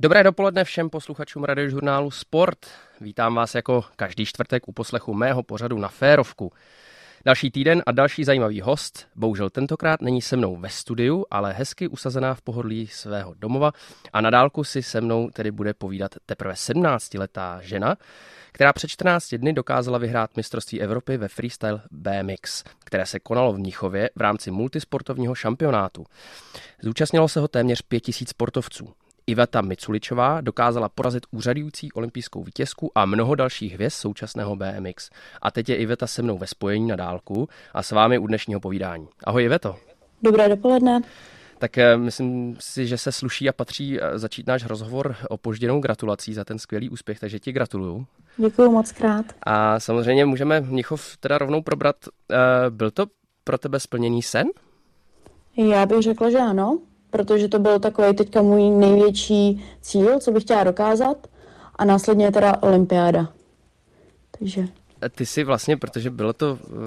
Dobré dopoledne všem posluchačům radiožurnálu Sport. Vítám vás jako každý čtvrtek u poslechu mého pořadu na Férovku. Další týden a další zajímavý host, bohužel tentokrát není se mnou ve studiu, ale hezky usazená v pohodlí svého domova a na dálku si se mnou tedy bude povídat teprve 17-letá žena, která před 14 dny dokázala vyhrát mistrovství Evropy ve freestyle BMX, které se konalo v Mnichově v rámci multisportovního šampionátu. Zúčastnilo se ho téměř 5000 sportovců. Iveta Miculičová dokázala porazit úřadující olympijskou vítězku a mnoho dalších hvězd současného BMX. A teď je Iveta se mnou ve spojení na dálku a s vámi u dnešního povídání. Ahoj Iveto. Dobré dopoledne. Tak eh, myslím si, že se sluší a patří eh, začít náš rozhovor opožděnou gratulací za ten skvělý úspěch, takže ti gratuluju. Děkuji moc krát. A samozřejmě můžeme Mnichov teda rovnou probrat. Eh, byl to pro tebe splněný sen? Já bych řekla, že ano protože to byl takový teďka můj největší cíl, co bych chtěla dokázat a následně teda olympiáda. Takže... Ty si vlastně, protože bylo to uh,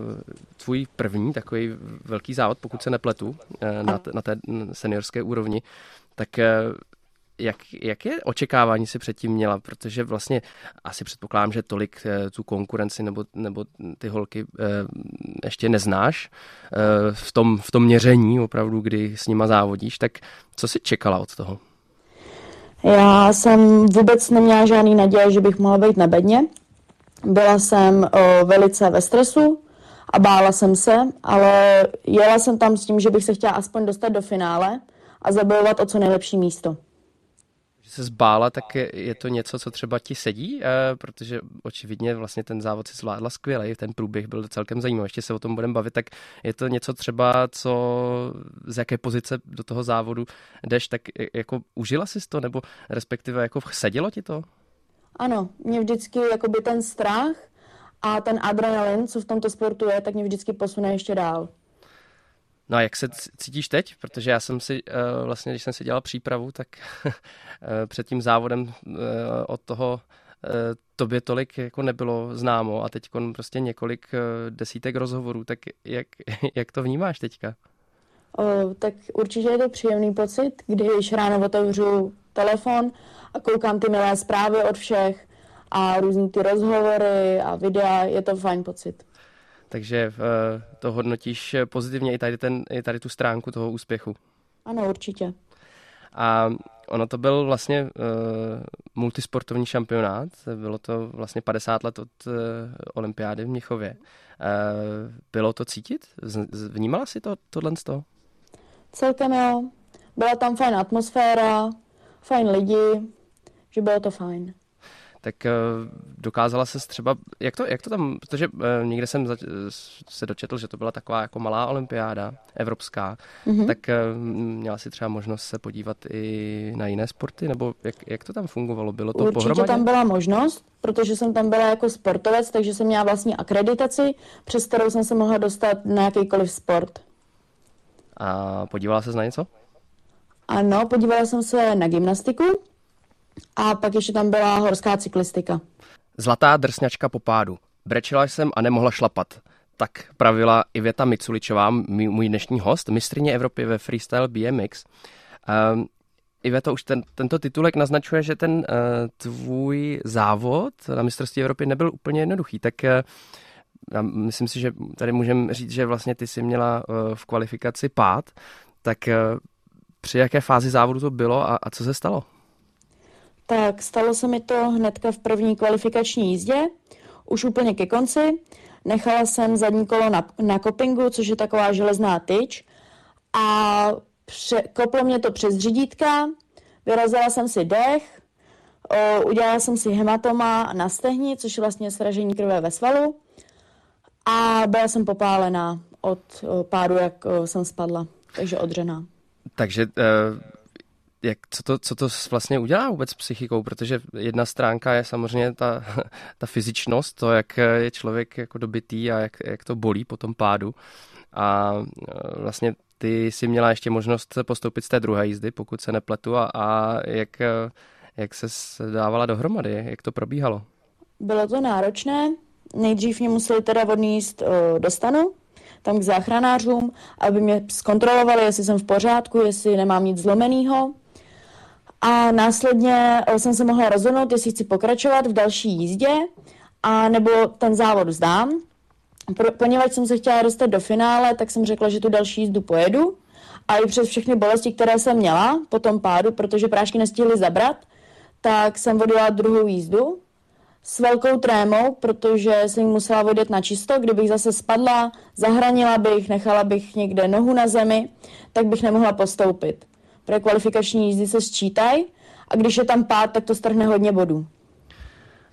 tvůj první takový velký závod, pokud se nepletu, uh, na, na té seniorské úrovni, tak uh, jak, jak je očekávání si předtím měla? Protože vlastně asi předpokládám, že tolik eh, tu konkurenci nebo, nebo ty holky eh, ještě neznáš eh, v, tom, v tom měření opravdu, kdy s nima závodíš, tak co si čekala od toho? Já jsem vůbec neměla žádný naděje, že bych mohla být na bedně. Byla jsem o, velice ve stresu a bála jsem se, ale jela jsem tam s tím, že bych se chtěla aspoň dostat do finále a zabojovat o co nejlepší místo se zbála, tak je, je to něco, co třeba ti sedí, e, protože očividně vlastně ten závod si zvládla skvěle, ten průběh byl celkem zajímavý, ještě se o tom budeme bavit, tak je to něco třeba, co z jaké pozice do toho závodu jdeš, tak jako užila jsi to, nebo respektive jako sedělo ti to? Ano, mě vždycky jakoby ten strach a ten adrenalin, co v tomto sportu je, tak mě vždycky posune ještě dál. No a jak se cítíš teď? Protože já jsem si uh, vlastně, když jsem si dělal přípravu, tak uh, před tím závodem uh, od toho tobě tolik jako nebylo známo a teď prostě několik desítek rozhovorů, tak jak, jak to vnímáš teďka? O, tak určitě je to příjemný pocit, když ráno otevřu telefon a koukám ty milé zprávy od všech a různý ty rozhovory a videa, je to fajn pocit takže uh, to hodnotíš pozitivně i tady, ten, i tady tu stránku toho úspěchu. Ano, určitě. A ono to byl vlastně uh, multisportovní šampionát, bylo to vlastně 50 let od uh, olympiády v Mnichově. Uh, bylo to cítit? Vnímala si to tohle z toho? Celkem jo. Byla tam fajn atmosféra, fajn lidi, že bylo to fajn tak uh, dokázala se třeba, jak to, jak to tam, protože uh, někde jsem se dočetl, že to byla taková jako malá olympiáda evropská, mm-hmm. tak uh, měla si třeba možnost se podívat i na jiné sporty, nebo jak, jak to tam fungovalo? Bylo to Určitě pohromadě? tam byla možnost, protože jsem tam byla jako sportovec, takže jsem měla vlastní akreditaci, přes kterou jsem se mohla dostat na jakýkoliv sport. A podívala se na něco? Ano, podívala jsem se na gymnastiku, a pak ještě tam byla horská cyklistika. Zlatá drsňačka po pádu. Brečela jsem a nemohla šlapat. Tak pravila Iveta Miculičová, můj dnešní host, mistrně Evropy ve freestyle BMX. Um, Iveto, už ten, tento titulek naznačuje, že ten uh, tvůj závod na mistrovství Evropy nebyl úplně jednoduchý. Tak uh, myslím si, že tady můžeme říct, že vlastně ty jsi měla uh, v kvalifikaci pád. Tak uh, při jaké fázi závodu to bylo a, a co se stalo? Tak stalo se mi to hnedka v první kvalifikační jízdě, už úplně ke konci. Nechala jsem zadní kolo na, na kopingu, což je taková železná tyč a pře, koplo mě to přes řídítka, vyrazila jsem si dech, o, udělala jsem si hematoma na stehni, což je vlastně sražení krve ve svalu a byla jsem popálená od o, pádu, jak o, jsem spadla, takže odřená. Takže uh jak, co, to, co to vlastně udělá vůbec s psychikou, protože jedna stránka je samozřejmě ta, ta fyzičnost, to, jak je člověk jako dobitý a jak, jak to bolí po tom pádu. A e, vlastně ty si měla ještě možnost postoupit z té druhé jízdy, pokud se nepletu, a, a jak, e, jak se dávala dohromady, jak to probíhalo? Bylo to náročné. Nejdřív mě museli teda odníst uh, do stanu, tam k záchranářům, aby mě zkontrolovali, jestli jsem v pořádku, jestli nemám nic zlomeného A následně jsem se mohla rozhodnout, jestli chci pokračovat v další jízdě, a nebo ten závod vzdám. Pro, poněvadž jsem se chtěla dostat do finále, tak jsem řekla, že tu další jízdu pojedu. A i přes všechny bolesti, které jsem měla po tom pádu, protože prášky nestihly zabrat, tak jsem vodila druhou jízdu s velkou trémou, protože jsem musela vodit na čisto. Kdybych zase spadla, zahranila bych, nechala bych někde nohu na zemi, tak bych nemohla postoupit. Pro kvalifikační jízdy se sčítají a když je tam pád, tak to strhne hodně bodů.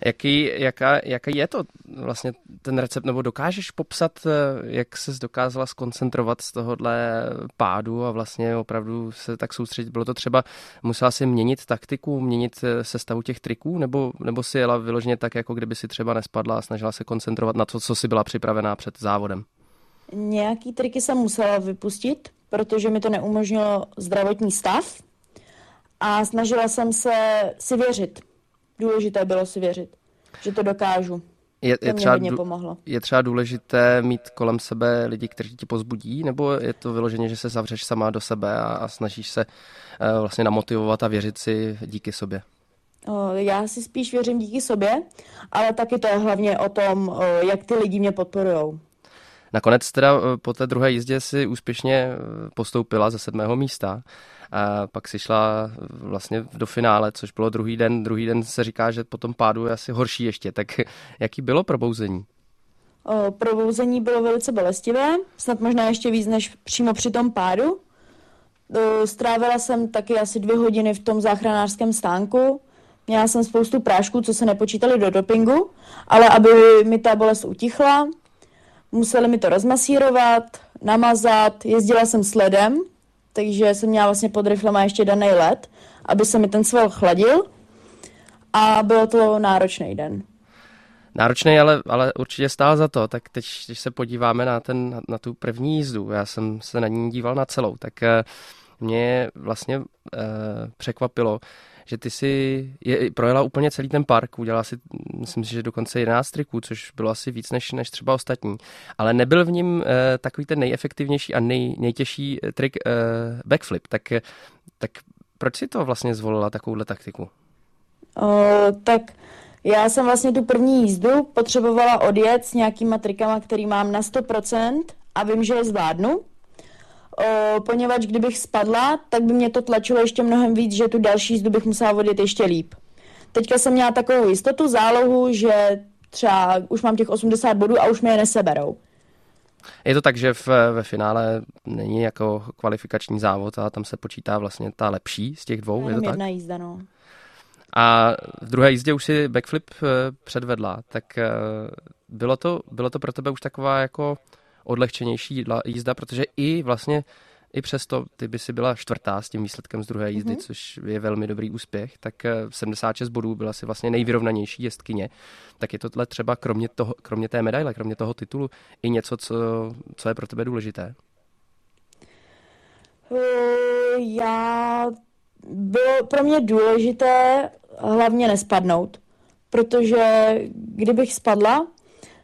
Jaký, jaká, jaký je to vlastně ten recept, nebo dokážeš popsat, eh, jak se dokázala skoncentrovat z tohohle pádu a vlastně opravdu se tak soustředit? Bylo to třeba, musela si měnit taktiku, měnit eh, sestavu těch triků, nebo, nebo si jela vyloženě tak, jako kdyby si třeba nespadla a snažila se koncentrovat na to, co si byla připravená před závodem? Nějaký triky jsem musela vypustit, protože mi to neumožnilo zdravotní stav a snažila jsem se si věřit důležité bylo si věřit, že to dokážu. Je, je, třeba, hodně pomohlo. je třeba důležité mít kolem sebe lidi, kteří ti pozbudí, nebo je to vyloženě, že se zavřeš sama do sebe a, a snažíš se uh, vlastně namotivovat a věřit si díky sobě? Já si spíš věřím díky sobě, ale taky to je hlavně o tom, jak ty lidi mě podporují. Nakonec teda eh, po té druhé jízdě si úspěšně eh, postoupila ze sedmého místa. A pak si šla vlastně do finále, což bylo druhý den. Druhý den se říká, že po tom pádu je asi horší ještě. Tak jaký bylo probouzení? O, probouzení bylo velice bolestivé, snad možná ještě víc než přímo při tom pádu. Strávila jsem taky asi dvě hodiny v tom záchranářském stánku. Měla jsem spoustu prášků, co se nepočítali do dopingu, ale aby mi ta bolest utichla, museli mi to rozmasírovat, namazat, jezdila jsem sledem, takže jsem měla vlastně pod riflema ještě daný let, aby se mi ten sval chladil a bylo to náročný den. Náročný, ale, ale určitě stál za to. Tak teď, když se podíváme na, ten, na, na tu první jízdu, já jsem se na ní díval na celou, tak eh, mě vlastně eh, překvapilo, že ty si je, projela úplně celý ten park, udělala si, myslím si, že dokonce 11 triků, což bylo asi víc než, než třeba ostatní. Ale nebyl v ním eh, takový ten nejefektivnější a nej, nejtěžší eh, trik eh, backflip. Tak, tak proč si to vlastně zvolila takovouhle taktiku? O, tak já jsem vlastně tu první jízdu potřebovala odjet s nějakýma trikama, který mám na 100% a vím, že je zvládnu o, poněvadž kdybych spadla, tak by mě to tlačilo ještě mnohem víc, že tu další jízdu bych musela vodit ještě líp. Teďka jsem měla takovou jistotu, zálohu, že třeba už mám těch 80 bodů a už mě je neseberou. Je to tak, že v, ve finále není jako kvalifikační závod a tam se počítá vlastně ta lepší z těch dvou, Jenom je to jedna tak? jízda, no. A v druhé jízdě už si backflip eh, předvedla, tak eh, bylo to, bylo to pro tebe už taková jako odlehčenější jízda, protože i vlastně i přesto ty by si byla čtvrtá s tím výsledkem z druhé jízdy, mm-hmm. což je velmi dobrý úspěch, tak 76 eh, bodů byla si vlastně nejvyrovnanější jezdkyně. Tak je tohle třeba kromě, toho, kromě té medaile, kromě toho titulu i něco, co, co je pro tebe důležité? Eh, já bylo pro mě důležité hlavně nespadnout, protože kdybych spadla,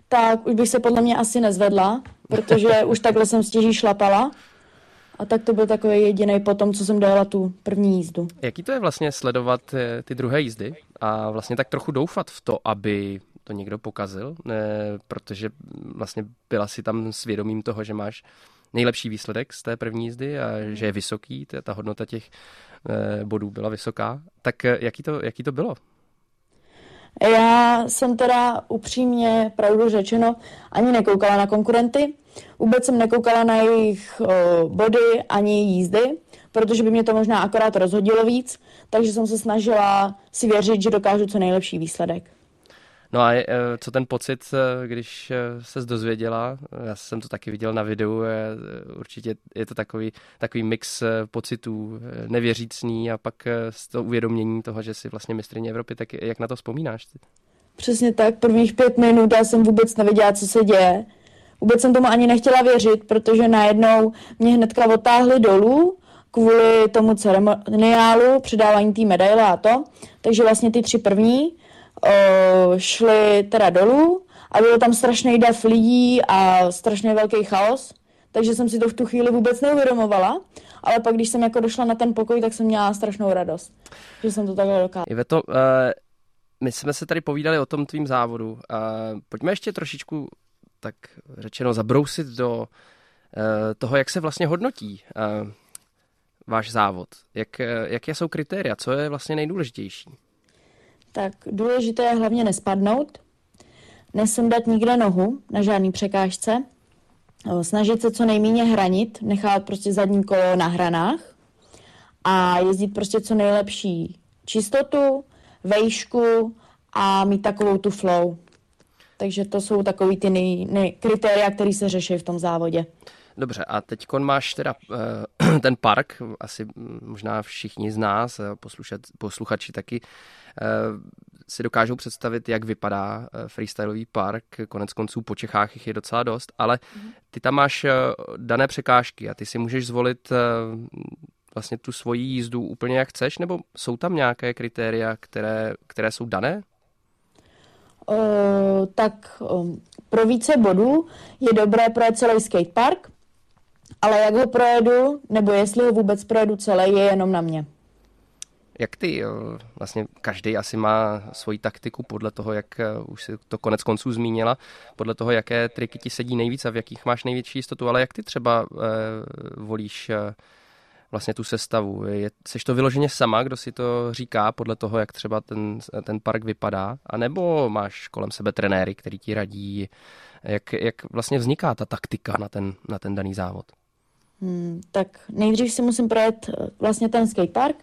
tak už bych se podle mě asi nezvedla, protože už takhle jsem stěží šlapala. A tak to byl takový jediný potom, co jsem dojela tu první jízdu. Jaký to je vlastně sledovat eh, ty druhé jízdy a vlastně tak trochu doufat v to, aby to někdo pokazil, ne, protože vlastně byla si tam svědomím toho, že máš nejlepší výsledek z té první jízdy a že je vysoký, ta hodnota těch eh, bodů byla vysoká. Tak eh, jaký to, jaký to bylo? Já jsem teda upřímně, pravdu řečeno, ani nekoukala na konkurenty. Vůbec jsem nekoukala na jejich o, body ani jízdy, protože by mě to možná akorát rozhodilo víc, takže jsem se snažila si věřit, že dokážu co nejlepší výsledek. No a e, co ten pocit, e, když se dozvěděla, já jsem to taky viděl na videu, určitě je to takový, takový mix pocitů, nevěřícný a pak z toho uvědomění toho, že jsi vlastně mistrně Evropy, tak jak na to vzpomínáš? Přesně tak, prvních pět minut já jsem vůbec nevěděla, co se děje. Vůbec jsem tomu ani nechtěla věřit, protože najednou mě hnedka otáhli dolů kvůli tomu ceremoniálu, předávání té medaile a to. Takže vlastně ty tři první o, šli teda dolů a bylo tam strašný dav lidí a strašně velký chaos. takže jsem si to v tu chvíli vůbec neuvědomovala, ale pak, když jsem jako došla na ten pokoj, tak jsem měla strašnou radost, že jsem to takhle dokázala. Iveto, uh, my jsme se tady povídali o tom tvým závodu. Uh, pojďme ještě trošičku, tak řečeno, zabrousit do uh, toho, jak se vlastně hodnotí uh, váš závod. Jak, uh, jaké jsou kritéria, co je vlastně nejdůležitější? Tak důležité je hlavně nespadnout, nesundat nikde nohu na žádný překážce, snažit se co nejméně hranit, nechat prostě zadní kolo na hranách a jezdit prostě co nejlepší čistotu, vejšku a mít takovou tu flow. Takže to jsou takový ty nej, nej, kritéria, které se řeší v tom závodě. Dobře, a teď máš teda uh, ten park, asi možná všichni z nás, poslušat, posluchači taky, uh, si dokážou představit, jak vypadá freestyleový park. Konec konců po Čechách jich je docela dost, ale mhm. ty tam máš dané překážky a ty si můžeš zvolit vlastně tu svoji jízdu úplně jak chceš, nebo jsou tam nějaké kritéria, které, které jsou dané? Uh, tak um, pro více bodů je dobré projet celý skatepark, ale jak ho projedu, nebo jestli ho vůbec projedu celý, je jenom na mě. Jak ty, vlastně každý asi má svoji taktiku podle toho, jak eh, už si to konec konců zmínila, podle toho, jaké triky ti sedí nejvíc a v jakých máš největší jistotu, ale jak ty třeba eh, volíš eh, vlastně tu sestavu? Je, seš to vyloženě sama, kdo si to říká podle toho, jak třeba ten, ten park vypadá? A nebo máš kolem sebe trenéry, který ti radí, jak, jak vlastně vzniká ta taktika na ten, na ten daný závod? Hmm, tak nejdřív si musím projet eh, vlastně ten skatepark,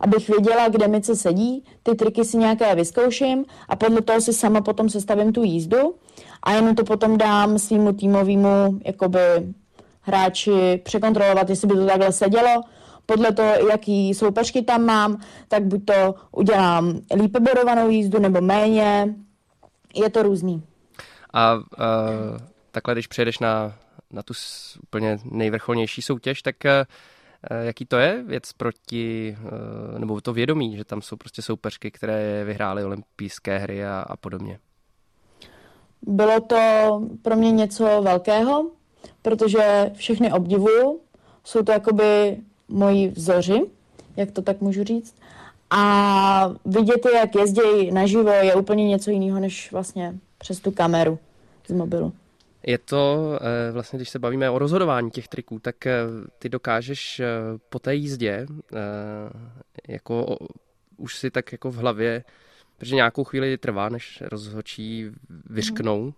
abych věděla, kde mi co sedí, ty triky si nějaké vyzkouším a podle toho si sama potom sestavím tu jízdu a jenom to potom dám svýmu týmovému jakoby hráči překontrolovat, jestli by to takhle sedělo. Podle toho, jaký soupeřky tam mám, tak buď to udělám lípe bodovanou jízdu nebo méně. Je to různý. A uh, takhle, když přejdeš na, na tu úplně nejvrcholnější soutěž, tak uh, jaký to je věc proti, uh, nebo to vědomí, že tam jsou prostě soupeřky, které vyhrály olympijské hry a, a podobně? Bylo to pro mě něco velkého, protože všechny obdivuju. Jsou to jakoby moji vzoři, jak to tak můžu říct. A vidět jak jezdí naživo, je úplně něco jiného, než vlastně přes tu kameru z mobilu. Je to, eh, vlastně když se bavíme o rozhodování těch triků, tak eh, ty dokážeš eh, po té jízdě, jako už si tak jako v hlavě protože nějakou chvíli trvá, než rozhočí vyřknou mm.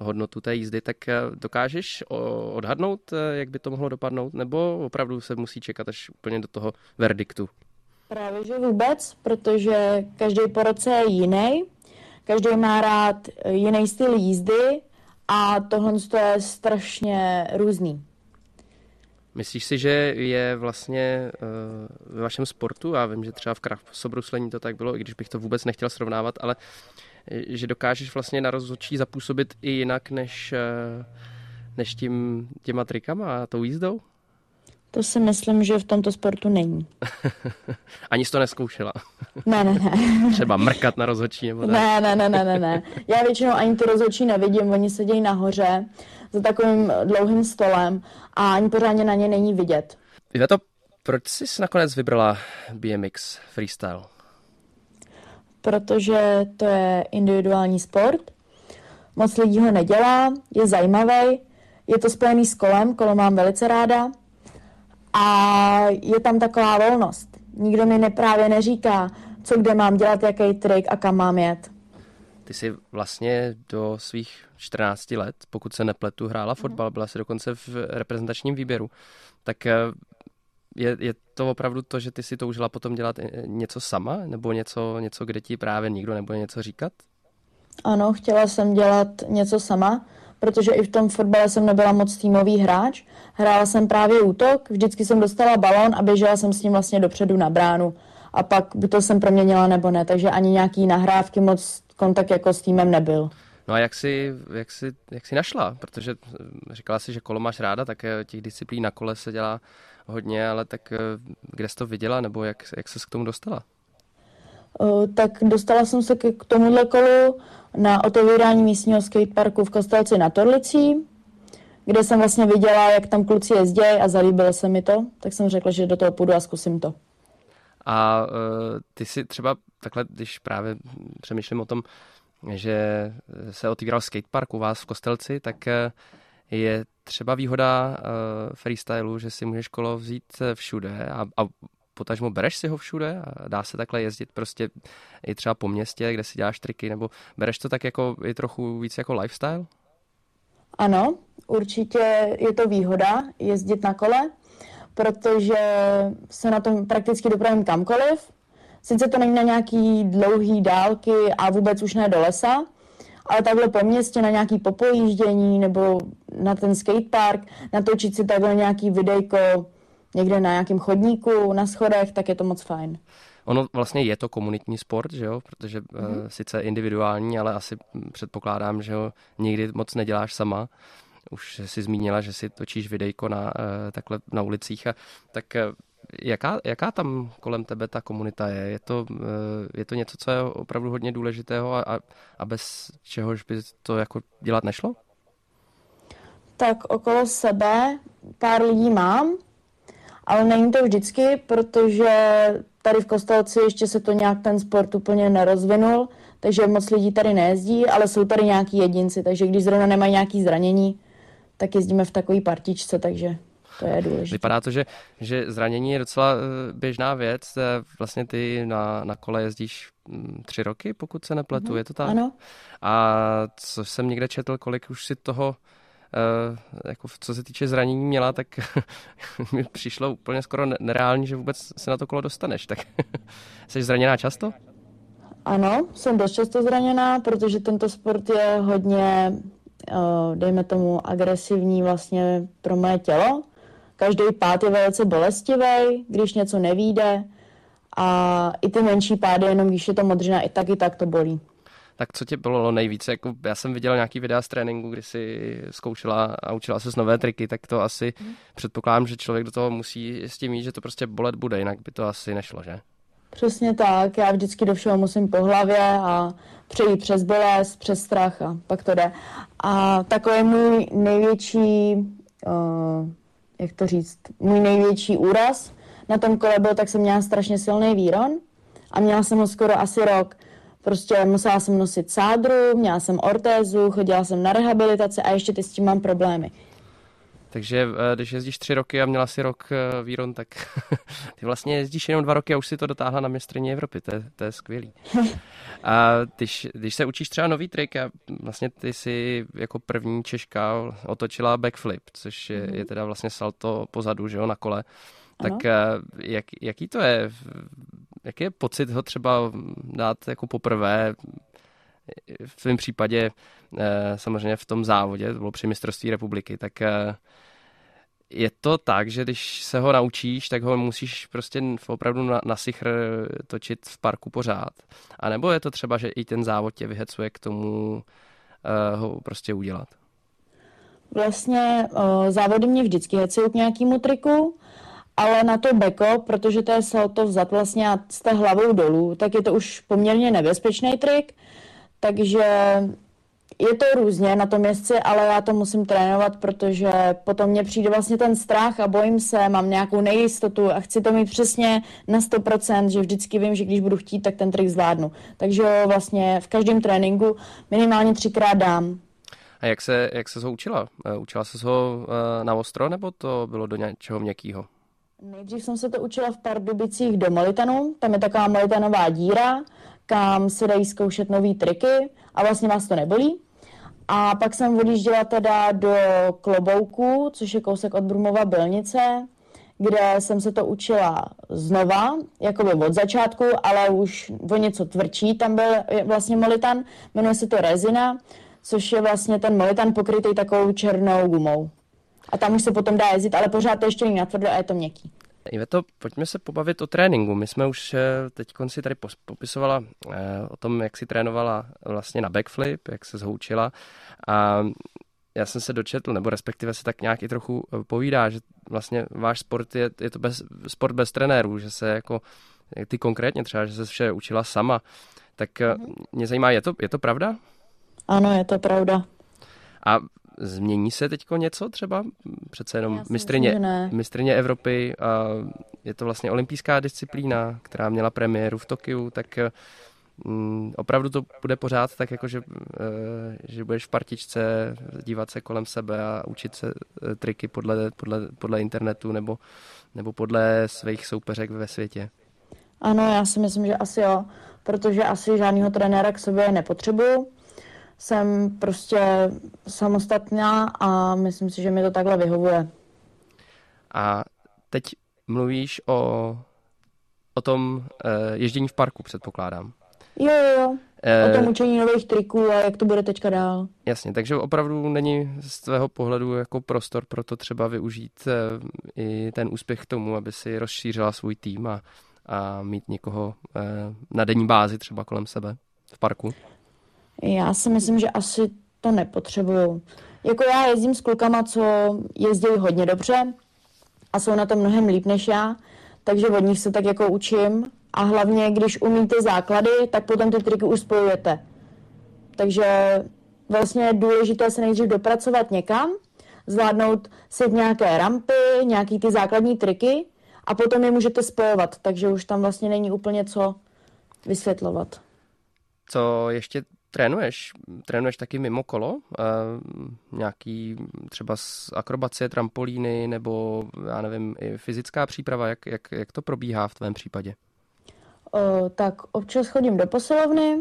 hodnotu té jízdy, tak uh, dokážeš odhadnout, uh, jak by to mohlo dopadnout, nebo opravdu se musí čekat až úplně do toho verdiktu? Právě, že vůbec, protože každý po roce je jiný, každý má rád jiný styl jízdy a tohle je strašně různý. Myslíš si, že je vlastně uh, ve vašem sportu, já vím, že třeba v krasobruslení to tak bylo, i když bych to vůbec nechtěl srovnávat, ale eh, že dokážeš vlastně na rozhodčí zapůsobit i jinak než, uh, než tím, těma trikama a tou jízdou? To si myslím, že v tomto sportu není. Ani jsi to neskoušela? ne, ne, ne. Třeba mrkat na rozhodčí nebo tak? Ne, ne, ne, ne, ne, ne. Já většinou ani ty rozhodčí nevidím, oni sedějí nahoře za takovým dlouhým stolem a ani pořádně na ně není vidět. Je to, proč jsi nakonec vybrala BMX freestyle? Protože to je individuální sport, moc lidí ho nedělá, je zajímavý, je to spojený s kolem, kolo mám velice ráda a je tam taková volnost. Nikdo mi neprávě neříká, co kde mám dělat, jaký trik a kam mám jet. Ty jsi vlastně do svých 14 let, pokud se nepletu, hrála mhm. fotbal, byla si dokonce v reprezentačním výběru. Tak eh, je, je to opravdu to, že ty si toužila potom dělat eh, něco sama, nebo něco, něco, kde ti právě nikdo nebude něco říkat? Ano, chtěla jsem dělat něco sama, protože i v tom fotbale jsem nebyla moc týmový hráč. Hrála jsem právě útok, vždycky jsem dostala balón a běžela jsem s ním vlastně dopředu na bránu. A pak by to jsem proměnila nebo ne, takže ani nějaký nahrávky moc kontakt jako s týmem nebyl. No a jak jsi, jak jsi, jak jsi našla? Protože eh, říkala si, že kolo máš ráda, tak eh, těch disciplín na kole se dělá hodně, ale tak eh, kde jsi to viděla, nebo jak, jak jsi k tomu dostala? Uh, tak dostala jsem se k tomuhle kolu na otevírání místního skateparku v Kostelci na Torlicí, kde jsem vlastně viděla, jak tam kluci jezdí a zalíbilo se mi to, tak jsem řekla, že do toho půjdu a zkusím to. A uh, ty si třeba takhle, když právě přemýšlím o tom, že se otvíral skatepark u vás v Kostelci, tak uh, je třeba výhoda uh, freestylu, že si můžeš kolo vzít všude a, a potažmo bereš si ho všude a dá se takhle jezdit prostě i třeba po městě, kde si děláš triky, nebo bereš to tak jako i trochu víc jako lifestyle? Ano, určitě je to výhoda jezdit na kole, protože se na tom prakticky dopravím kamkoliv. Sice to není na nějaký dlouhý dálky a vůbec už ne do lesa, ale takhle po městě na nějaký popojíždění nebo na ten skatepark, natočit si takhle nějaký videjko někde na nějakém chodníku, na schodech, tak je to moc fajn. Ono vlastně je to komunitní sport, že jo? protože mm-hmm. uh, sice individuální, ale asi předpokládám, že ho nikdy moc neděláš sama. Už si zmínila, že si točíš videjko na, uh, takhle na ulicích. A, tak uh, jaká, jaká tam kolem tebe ta komunita je? Je to, uh, je to něco, co je opravdu hodně důležitého a, a, a bez čehož by to jako dělat nešlo? Tak okolo sebe pár lidí mám, ale není to vždycky, protože tady v Kostelci ještě se to nějak ten sport úplně nerozvinul, takže moc lidí tady nejezdí, ale jsou tady nějaký jedinci, takže když zrovna nemají nějaký zranění, tak jezdíme v takové partičce, takže to je důležité. Vypadá to, že, že zranění je docela eh, běžná věc. Vlastně ty na, na kole jezdíš mm, tři roky, pokud se nepletu, mm, je to tak? Ano. A co jsem někde četl, kolik už si toho Uh, jako co se týče zranění měla, tak mi přišlo úplně skoro nereální, že vůbec se na to kolo dostaneš. Tak jsi zraněná často? Ano, jsem dost často zraněná, protože tento sport je hodně, uh, dejme tomu, agresivní vlastně pro moje tělo. Každý pád je velice bolestivý, když něco nevíde a i ty menší pády, jenom když je to modřina, i tak i tak to bolí. Tak co tě bylo nejvíce? Jako já jsem viděl nějaký videa z tréninku, kdy si zkoušela a učila se nové triky, tak to asi mm. předpokládám, že člověk do toho musí s tím mít, že to prostě bolet bude, jinak by to asi nešlo, že? Přesně tak, já vždycky do všeho musím po hlavě a přejít přes bolest, přes strach a pak to jde. A takový můj největší, uh, jak to říct, můj největší úraz na tom kole byl, tak jsem měla strašně silný výron a měla jsem ho skoro asi rok. Prostě musela jsem nosit sádru, měla jsem ortézu, chodila jsem na rehabilitaci a ještě ty s tím mám problémy. Takže eh, když jezdíš tři roky a měla si rok eh, výron, tak ty vlastně jezdíš jenom dva roky a už si to dotáhla na mistrně Evropy, to je, to je skvělý. A když, když se učíš třeba nový trik a vlastně ty si jako první Češka otočila backflip, což je, je teda vlastně salto pozadu, že jo, na kole, tak ano. Eh, jak, jaký to je jaký je pocit ho třeba dát jako poprvé v tvém případě eh, samozřejmě v tom závodě, to bylo při mistrovství republiky, tak eh, je to tak, že když se ho naučíš, tak ho musíš prostě opravdu na, na sichr točit v parku pořád. A nebo je to třeba, že i ten závod tě vyhecuje k tomu uh, ho prostě udělat? Vlastně uh, závody mě vždycky hecují k nějakému triku, ale na to beko, protože to je salto vzat vlastně a jste hlavou dolů, tak je to už poměrně nebezpečný trik, takže je to různě na tom jezdci, ale já to musím trénovat, protože potom mě přijde vlastně ten strach a bojím se, mám nějakou nejistotu a chci to mít přesně na 100%, že vždycky vím, že když budu chtít, tak ten trik zvládnu. Takže vlastně v každém tréninku minimálně třikrát dám. A jak se, jak se ho učila? Eh, učila se ho eh, na ostro, nebo to bylo do něčeho měkkého? Nejdřív jsem se to učila v Pardubicích do Molitanu. Tam je taková molitanová díra, kam se dají zkoušet nové triky a vlastně vás to nebolí. A pak jsem odjížděla teda do Klobouku, což je kousek od Brumova Bylnice, kde jsem se to učila znova, jakoby od začátku, ale už o něco tvrdší. Tam byl vlastně molitan, jmenuje se to rezina, což je vlastně ten molitan pokrytý takovou černou gumou a tam už se potom dá jezdit, ale pořád to ještě není natvrdo a je to měkký. Iveto, pojďme se pobavit o tréninku. My jsme už eh, teď si tady popisovala eh, o tom, jak si trénovala vlastně na backflip, jak se zhoučila a já jsem se dočetl, nebo respektive se tak nějak i trochu eh, povídá, že vlastně váš sport je, je to bez, sport bez trenérů, že se jako ty konkrétně třeba, že se vše učila sama. Tak mm-hmm. mě zajímá, je to, je to pravda? Ano, je to pravda. A změní se teď něco třeba? Přece jenom mistrně, mistrně Evropy a je to vlastně olympijská disciplína, která měla premiéru v Tokiu, tak mm, opravdu to bude pořád tak, jako že, eh, že budeš v partičce dívat se kolem sebe a učit se eh, triky podle, podle, podle internetu nebo, nebo podle svých soupeřek ve světě. Ano, já si myslím, že asi jo, protože asi žádného trenéra k sobě nepotřebuju. Jsem prostě samostatná a myslím si, že mi to takhle vyhovuje. A teď mluvíš o, o tom uh, ježdění v parku, předpokládám. Jo, jo, jo. Uh, o tom učení nových triků a jak to bude teďka dál. Jasně, takže opravdu není z tvého pohledu jako prostor pro to třeba využít uh, i ten úspěch k tomu, aby si rozšířila svůj tým a, a mít někoho na denní bázi třeba kolem sebe v parku? Já si myslím, že asi to nepotřebuju. Jako já jezdím s klukama, co jezdí hodně dobře, a jsou na tom mnohem líp než já, takže od nich se tak jako učím a hlavně, když umíte základy, tak potom ty triky už spojujete. Takže vlastně je důležité se nejdřív dopracovat někam, zvládnout si nějaké rampy, nějaký ty základní triky a potom je můžete spojovat, takže už tam vlastně není úplně co vysvětlovat. Co ještě trénuješ? Trénuješ taky mimo kolo? Uh, nějaký třeba z akrobacie, trampolíny nebo já nevím, i fyzická příprava, jak, jak, jak to probíhá v tvém případě? Uh, tak občas chodím do posilovny,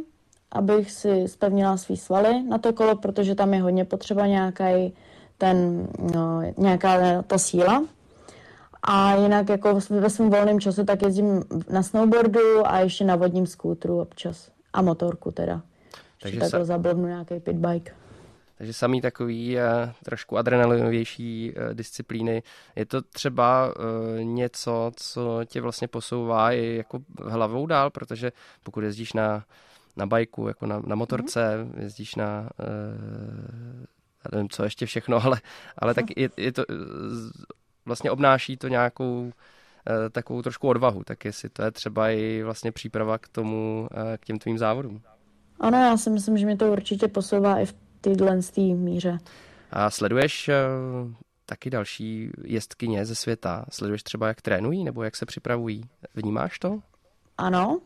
abych si spevnila svý svaly na to kolo, protože tam je hodně potřeba nějaký ten, no, nějaká ta síla. A jinak jako ve svém volném čase tak jezdím na snowboardu a ještě na vodním skútru občas. A motorku teda. Takže takhle sa... zablbnu nějaký pitbike. Takže samý takový uh, trošku adrenalinovější uh, disciplíny. Je to třeba uh, něco, co tě vlastně posouvá i jako hlavou dál, protože pokud jezdíš na, na bajku, jako na, na motorce, mm. jezdíš na já nevím, co ještě všechno, ale, ale tak je, je to, vlastně obnáší to nějakou takovou trošku odvahu, tak jestli to je třeba i vlastně příprava k tomu, k těm tvým závodům. Ano, já si myslím, že mě to určitě posouvá i v téhle míře. A sleduješ uh, taky další jezdkyně ze světa? Sleduješ třeba, jak trénují nebo jak se připravují? Vnímáš to? Ano,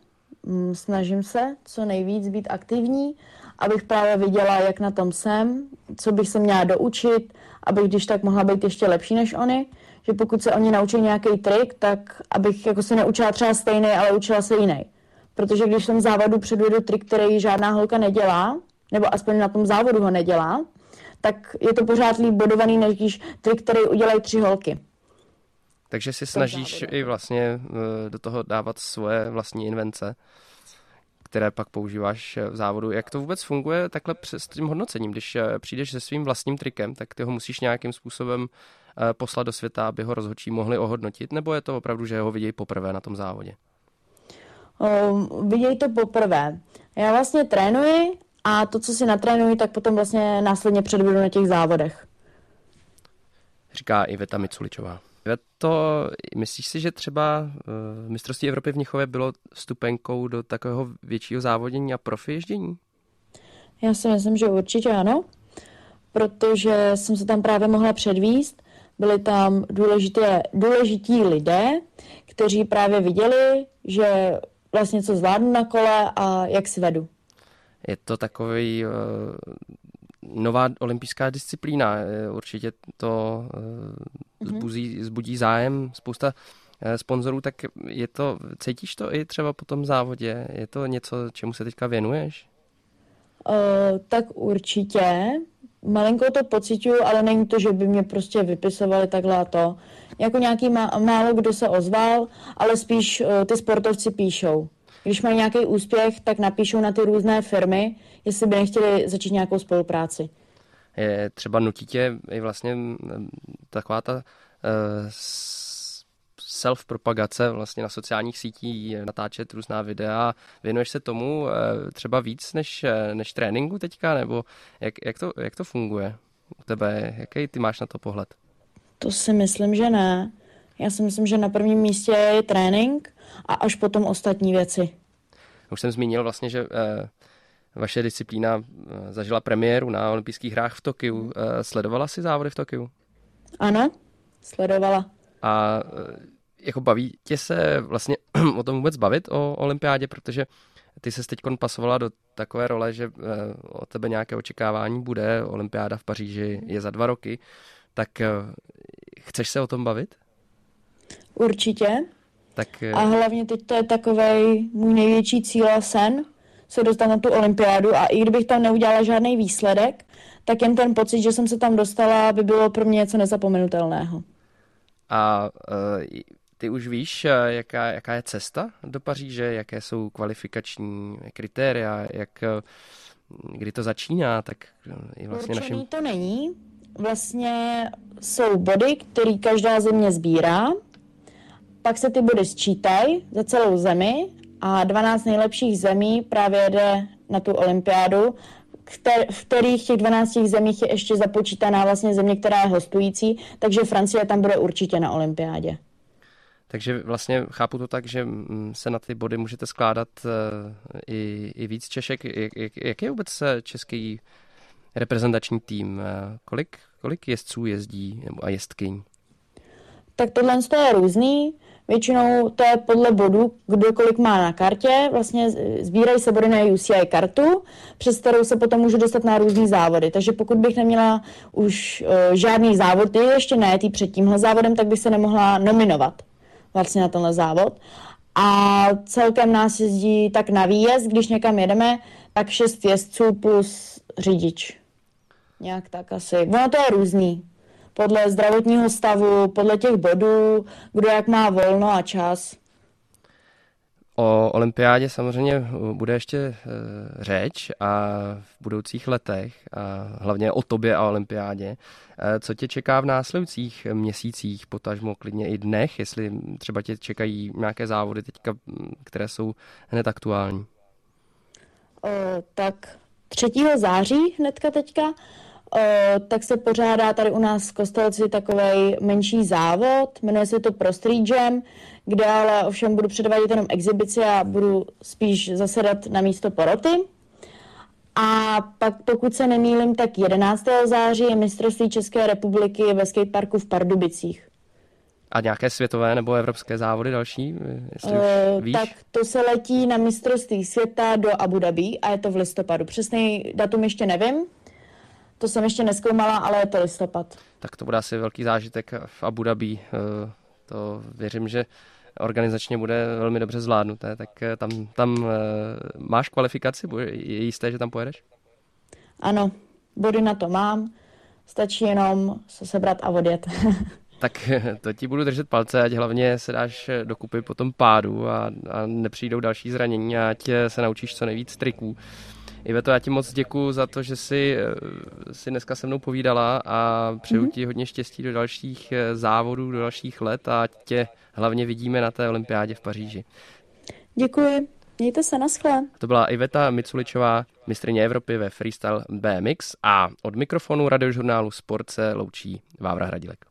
mm, snažím se co nejvíc být aktivní, abych právě viděla, jak na tom jsem, co bych se měla doučit, abych když tak mohla být ještě lepší než oni, že pokud se oni naučí nějaký trik, tak abych jako se neučila třeba stejný, ale učila se jiný. Protože když jsem závodu předvedu trik, který žádná holka nedělá, nebo aspoň na tom závodu ho nedělá, tak je to pořád líp bodovaný, než když trik, který udělají tři holky. Takže si snažíš i vlastně eh, do toho dávat svoje vlastní invence, které pak používáš v závodu. Jak to vůbec funguje takhle s tím hodnocením? Když eh, přijdeš se svým vlastním trikem, tak ty ho musíš nějakým způsobem eh, poslat do světa, aby ho rozhodčí mohli ohodnotit, nebo je to opravdu, že ho vidějí poprvé na tom závodě? uh, vidějí to poprvé. Já vlastně trénuji a to, co si natrénuji, tak potom vlastně následně předvedu na těch závodech. Říká Iveta Miculičová. To, myslíš si, že třeba uh, mistrovství Evropy v Mnichově bylo stupenkou do takového většího závodění a profi ježdění? Já si myslím, že určitě ano, protože jsem se tam právě mohla předvíst. Byli tam důležité, důležití lidé, kteří právě viděli, že vlastně co zvládnu na kole a jak si vedu. Je to takový uh, nová olympijská disciplína. Určitě to uh, zbudí, zbudí zájem spousta uh, sponzorů, tak je to, cítíš to i třeba po tom závodě? Je to něco, čemu se teďka věnuješ? Uh, tak určitě. Malinko to pocituju, ale není to, že by mě prostě vypisovali takhle a to. Jako nějaký má, málo kdo se ozval, ale spíš uh, ty sportovci píšou. Když mají nějaký úspěch, tak napíšou na ty různé firmy, jestli by nechtěli začít nějakou spolupráci. Je třeba nutí tě i vlastně taková ta uh, self-propagace vlastně na sociálních sítí, natáčet různá videa. Věnuješ se tomu uh, třeba víc než, než tréninku teďka, nebo jak, jak, to, jak to funguje u tebe? Jaký ty máš na to pohled? To si myslím, že ne. Já si myslím, že na prvním místě je trénink a až potom ostatní věci. Už jsem zmínil vlastně, že eh, vaše disciplína zažila premiéru na olympijských hrách v Tokiu. Sledovala si závody v Tokiu? Ano, sledovala. A jako baví tě se vlastně o tom vůbec bavit, o olympiádě, protože ty se teď pasovala do takové role, že o tebe nějaké očekávání bude, olympiáda v Paříži je za dva roky, tak chceš se o tom bavit? Určitě. Tak, a hlavně teď to je takový můj největší cíl a sen, se dostat na tu olympiádu a i kdybych tam neudělala žádný výsledek, tak jen ten pocit, že jsem se tam dostala, by bylo pro mě něco nezapomenutelného. A uh, ty už víš, e, jaká, jaká je cesta do Paříže, jaké jsou kvalifikační kritéria, jak, kdy to začíná, tak i vlastně Určený našim... to není. Vlastně jsou body, které každá země sbírá, pak se ty body sčítají za celou zemi a 12 nejlepších zemí právě jde na tu olympiádu, v kterých těch 12 zemích je ještě započítaná vlastně země, která je hostující, takže Francie tam bude určitě na olympiádě. Takže vlastně chápu to tak, že se na ty body můžete skládat uh, i, i víc Češek. Jak, jak, jak je vůbec eh, český reprezentační tým? Uh, kolik, kolik jezdců jezdí nebo a jezdkyň? Tak tohle je různý. Většinou to je podle bodu, kdo kolik má na kartě. Vlastně sbírají se body na UCI kartu, přes kterou se potom můžu dostat na různé závody. Takže pokud bych neměla už uh, žádný závod, je ještě ne, tý před tímhle závodem, tak bych se nemohla nominovat vlastně na tenhle závod. A celkem nás jezdí tak na výjezd, když někam jedeme, tak šest jezdců plus řidič. Nějak tak asi. Ono to je různý podle zdravotního stavu, podle těch bodů, kdo jak má volno a čas. O olympiádě samozřejmě bude ještě e, řeč a v budoucích letech, a hlavně o tobě a olympiádě. E, co tě čeká v následujících měsících, potažmo klidně i dnech, jestli třeba tě čekají nějaké závody teďka, které jsou hned aktuální? O, tak 3. září hnedka teďka tak se pořádá tady u nás v Kostelci takový menší závod, jmenuje se to Pro Street Jam, kde ale ovšem budu předvádět jenom exibici a budu spíš zasedat na místo poroty. A pak, pokud se nemýlim, tak 11. září je mistrovství České republiky ve skateparku v Pardubicích. A nějaké světové nebo evropské závody další? Jestli už uh, víš? Tak to se letí na mistrovství světa do Abu Dhabi a je to v listopadu. Přesný datum ještě nevím, to jsem ještě neskoumala, ale je to listopad. Tak to bude asi velký zážitek v Abu Dhabi. Eh, to věřím, že organizačně bude velmi dobře zvládnuté. Tak eh, tam, tam eh, máš kvalifikaci? Je jisté, že tam pojedeš? Ano, body na to mám. Stačí jenom se sebrat a odjet. tak to ti budu držet palce, ať hlavně se dáš dokupy po tom pádu a, a nepřijdou další zranění a ať se naučíš co nejvíc triků. Iveto, já ti moc děkuji za to, že jsi eh, si dneska se mnou povídala a přeju mm-hmm. ti hodně štěstí do dalších eh, závodů, do dalších let a tě hlavně vidíme na té olympiádě v Paříži. Děkuji. Mějte se, naschle. To byla Iveta Miculičová, mistrně Evropy ve freestyle BMX a od mikrofonu radiožurnálu Sport se loučí Vávra Hradilek.